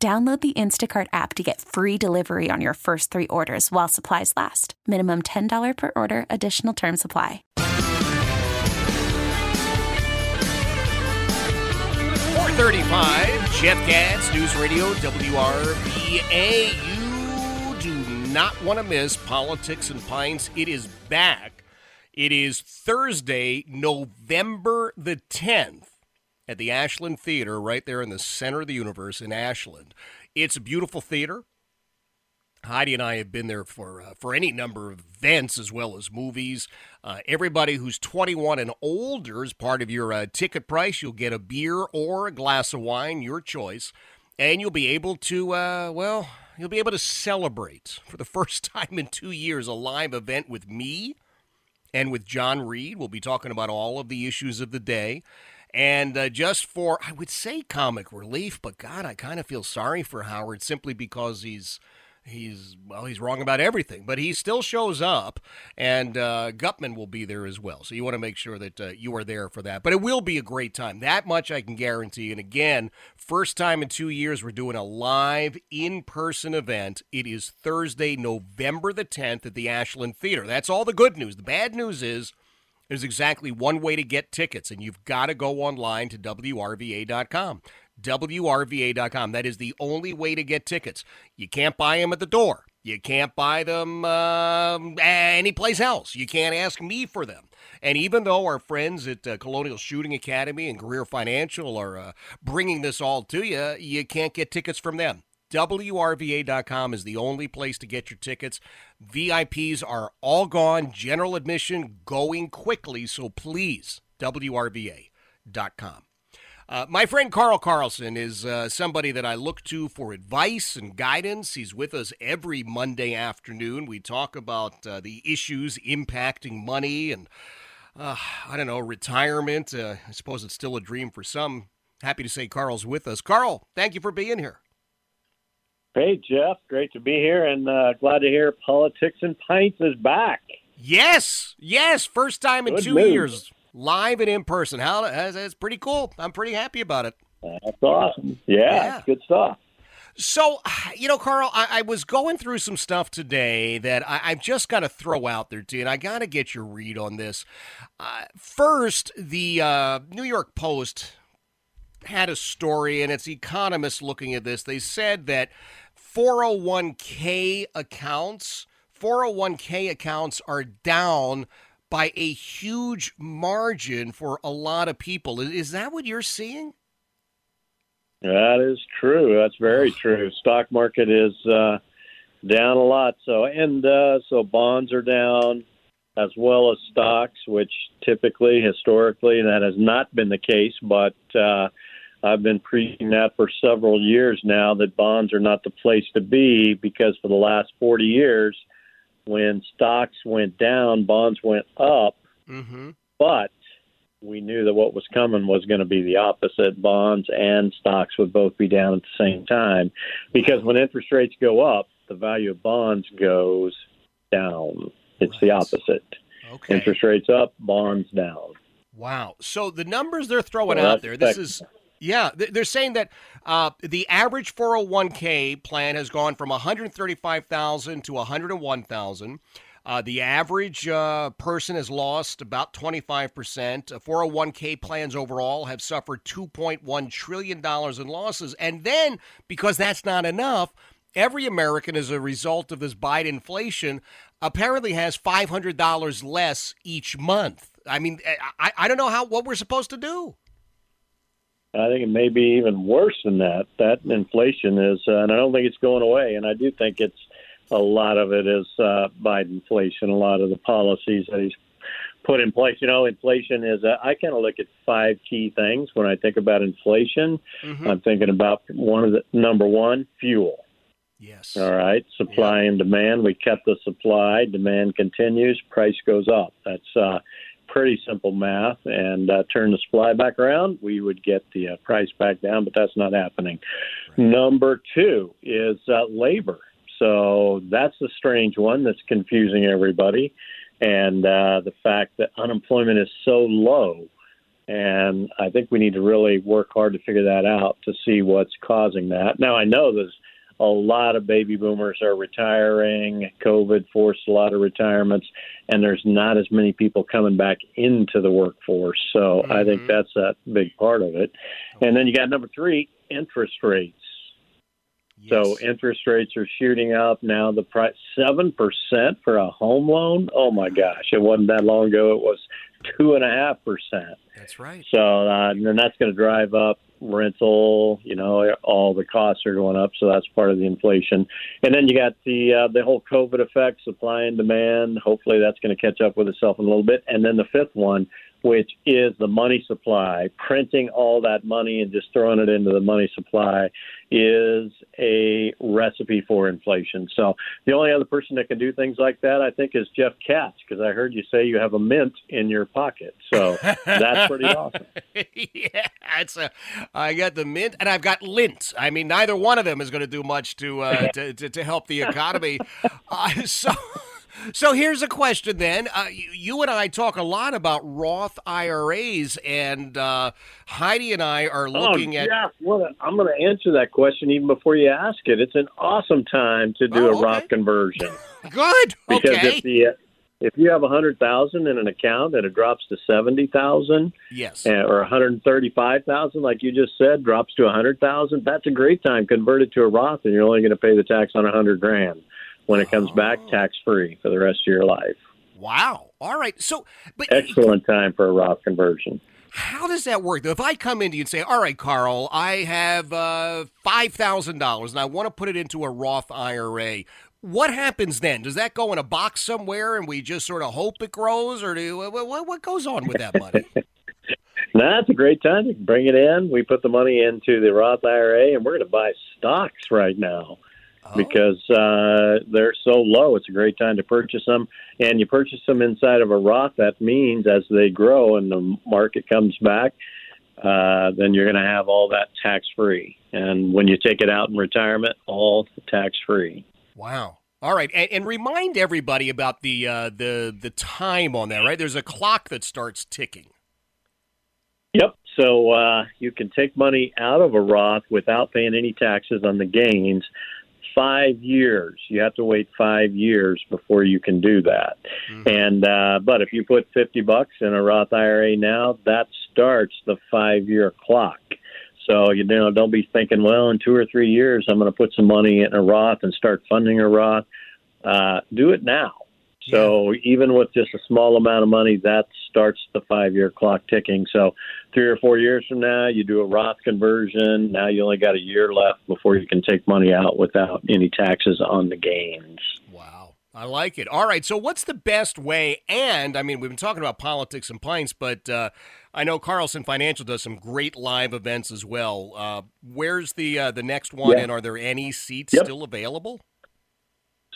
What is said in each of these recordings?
Download the Instacart app to get free delivery on your first three orders while supplies last. Minimum $10 per order, additional term supply. 435, Jeff Katz, News Radio, WRVA. You do not want to miss Politics and Pints. It is back. It is Thursday, November the 10th at the Ashland Theater, right there in the center of the universe in Ashland. It's a beautiful theater. Heidi and I have been there for uh, for any number of events as well as movies. Uh, everybody who's 21 and older is part of your uh, ticket price. You'll get a beer or a glass of wine, your choice, and you'll be able to uh, well, you'll be able to celebrate for the first time in two years a live event with me and with John Reed. We'll be talking about all of the issues of the day. And uh, just for, I would say comic relief, but God, I kind of feel sorry for Howard simply because he's he's well he's wrong about everything but he still shows up and uh, gutman will be there as well. So you want to make sure that uh, you are there for that. But it will be a great time. That much i can guarantee. And again first time in two years we're doing a live in-person event. It is thursday november the 10th at the ashland theater. That's all the good news. The bad news is there's exactly one way to get tickets, and you've got to go online to WRVA.com. WRVA.com. That is the only way to get tickets. You can't buy them at the door. You can't buy them uh, anyplace else. You can't ask me for them. And even though our friends at uh, Colonial Shooting Academy and Career Financial are uh, bringing this all to you, you can't get tickets from them. WRVA.com is the only place to get your tickets. VIPs are all gone, general admission going quickly, so please, WRVA.com. Uh, my friend Carl Carlson is uh, somebody that I look to for advice and guidance. He's with us every Monday afternoon. We talk about uh, the issues impacting money and, uh, I don't know, retirement. Uh, I suppose it's still a dream for some. Happy to say Carl's with us. Carl, thank you for being here. Hey, Jeff. Great to be here and uh, glad to hear Politics and Pints is back. Yes, yes. First time in Good two news. years, live and in person. How that's, that's pretty cool. I'm pretty happy about it. That's awesome. Yeah, Yeah. good stuff. So, you know, Carl, I, I was going through some stuff today that I, I've just got to throw out there dude. I got to get your read on this. Uh, first, the uh, New York Post had a story, and it's economists looking at this. They said that 401k accounts, 401k accounts are down by a huge margin for a lot of people. Is- that what you're seeing? That is true. That's very true. Stock market is uh, down a lot. So and uh, so bonds are down, as well as stocks, which typically, historically, that has not been the case. But uh, I've been preaching that for several years now that bonds are not the place to be because for the last 40 years, when stocks went down, bonds went up. Mm-hmm. But we knew that what was coming was going to be the opposite. Bonds and stocks would both be down at the same time because when interest rates go up, the value of bonds goes down. It's the opposite. Okay. Interest rates up, bonds down. Wow. So the numbers they're throwing Well, out there, this is, yeah, they're saying that uh, the average 401k plan has gone from 135,000 to 101,000. Uh, the average uh, person has lost about 25%. Uh, 401k plans overall have suffered $2.1 trillion in losses. And then, because that's not enough, every American, as a result of this Biden inflation, apparently has $500 less each month. I mean, I, I don't know how what we're supposed to do. I think it may be even worse than that. That inflation is, uh, and I don't think it's going away. And I do think it's a lot of it is uh, Biden inflation. A lot of the policies that he's put in place. You know, inflation is. Uh, I kind of look at five key things when I think about inflation. Mhm. I'm thinking about one of the number one, fuel. Yes. All right, supply yeah. and demand. We cut the supply, demand continues, price goes up. That's uh, pretty simple math. And uh, turn the supply back around, we would get the uh, price back down, but that's not happening. Right. Number two is uh, labor. So that's the strange one that's confusing everybody. And uh, the fact that unemployment is so low. And I think we need to really work hard to figure that out to see what's causing that. Now, I know there's a lot of baby boomers are retiring. COVID forced a lot of retirements, and there's not as many people coming back into the workforce. So mm-hmm. I think mm-hmm. that's a big part of it. And then you got number three, interest rates. Yes. So interest rates are shooting up now. The price seven percent for a home loan. Oh my gosh! It wasn't that long ago. It was two and a half percent. That's right. So uh, and that's going to drive up rental. You know, all the costs are going up, so that's part of the inflation. And then you got the uh, the whole COVID effect, supply and demand. Hopefully, that's going to catch up with itself in a little bit. And then the fifth one, which is the money supply, printing all that money and just throwing it into the money supply is a recipe for inflation. So the only other person that can do things like that, I think, is Jeff Katz, because I heard you say you have a mint in your pocket. So that's pretty awesome. yeah, it's a, I got the mint and I've got lint. I mean, neither one of them is going to do much to, uh, to, to, to help the economy. Uh, so. So here's a question then. Uh, you, you, and I talk a lot about Roth IRAs, and uh, Heidi and I are oh, looking oh, at. Yeah, well, I'm going to answer that question even before you ask it. It's an awesome time to do oh, a okay. Roth conversion. Good. Because okay. if the if you have a hundred thousand in an account and it drops to seventy thousand, yes, or one hundred thirty-five thousand, like you just said, drops to a hundred thousand. That's a great time. Convert it to a Roth, and you're only going to pay the tax on a hundred grand when it comes oh. back tax free for the rest of your life. Wow. All right. So, but excellent time for a Roth conversion. How does that work? If I come into you and say, "All right, Carl, I have uh, five thousand dollars and I want to put it into a Roth IRA," what happens then? Does that go in a box somewhere and we just sort of hope it grows, or do what, what goes on with that money? That's a great time to bring it in. We put the money into the Roth IRA, and we're going to buy stocks right now oh. because uh, they're so low. It's a great time to purchase them, and you purchase them inside of a Roth. That means as they grow and the market comes back, uh, then you're going to have all that tax free. And when you take it out in retirement, all tax free. Wow. All right, and, and, remind everybody about the uh, the the time on that. Right, there's a clock that starts ticking. Yep. So uh, you can take money out of a Roth without paying any taxes on the gains five years. You have to wait five years before you can do that. Mm-hmm. And uh, but if you put fifty bucks in a Roth IRA now, that starts the five year clock. So you know, don't be thinking, well, in two or three years, I'm going to put some money in a Roth and start funding a Roth. Uh, do it now. So yeah. even with just a small amount of money, that starts the five year clock ticking. So three or four years from now, you do a Roth conversion. Now you only got a year left before you can take money out without any taxes on the gains. Wow. I like it. All right. So what's the best way? And I mean, we've been talking about politics and pints, but uh, I know Carlson Financial does some great live events as well. Uh, where's the uh, the next one, yeah. and are there any seats yep. still available?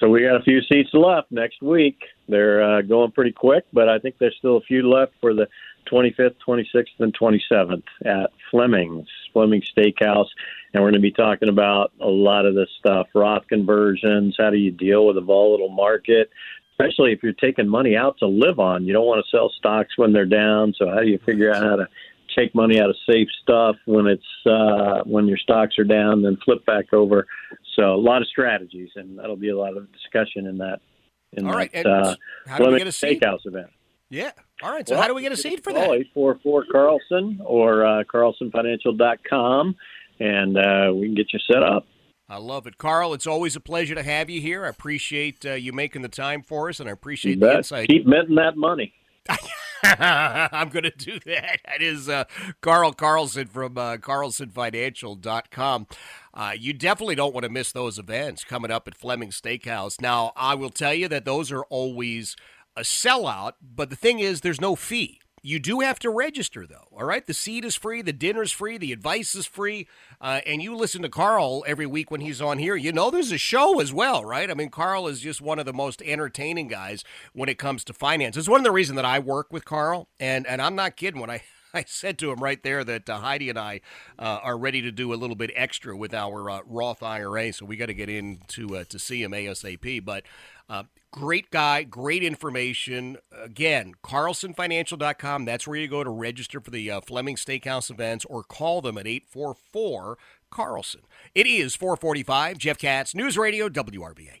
So we got a few seats left next week. They're uh, going pretty quick, but I think there's still a few left for the 25th, 26th, and 27th at Fleming's, Fleming Steakhouse. And we're going to be talking about a lot of this stuff Roth conversions. How do you deal with a volatile market? Especially if you're taking money out to live on. You don't want to sell stocks when they're down. So, how do you figure out how to take money out of safe stuff when it's uh, when your stocks are down, then flip back over. So a lot of strategies, and that'll be a lot of discussion in that. In All right. that, uh, how do we get a seat? Steakhouse event. Yeah. All right. So well, how do we get a seat for that? Call 844 Carlson or uh, carlsonfinancial.com, and uh, we can get you set up. I love it. Carl, it's always a pleasure to have you here. I appreciate uh, you making the time for us, and I appreciate the insight. Keep minting that money. I'm going to do that. That is uh, Carl Carlson from uh, carlsonfinancial.com. Uh, you definitely don't want to miss those events coming up at Fleming Steakhouse. Now, I will tell you that those are always a sellout, but the thing is, there's no fee. You do have to register, though. All right, the seat is free, the dinner's free, the advice is free, uh, and you listen to Carl every week when he's on here. You know, there's a show as well, right? I mean, Carl is just one of the most entertaining guys when it comes to finance. It's one of the reasons that I work with Carl, and and I'm not kidding when I I said to him right there that uh, Heidi and I uh, are ready to do a little bit extra with our uh, Roth IRA, so we got to get in to uh, to see him ASAP. But uh, great guy, great information. Again, carlsonfinancial.com. That's where you go to register for the uh, Fleming Steakhouse events or call them at 844 Carlson. It is 445. Jeff Katz, News Radio, WRVA.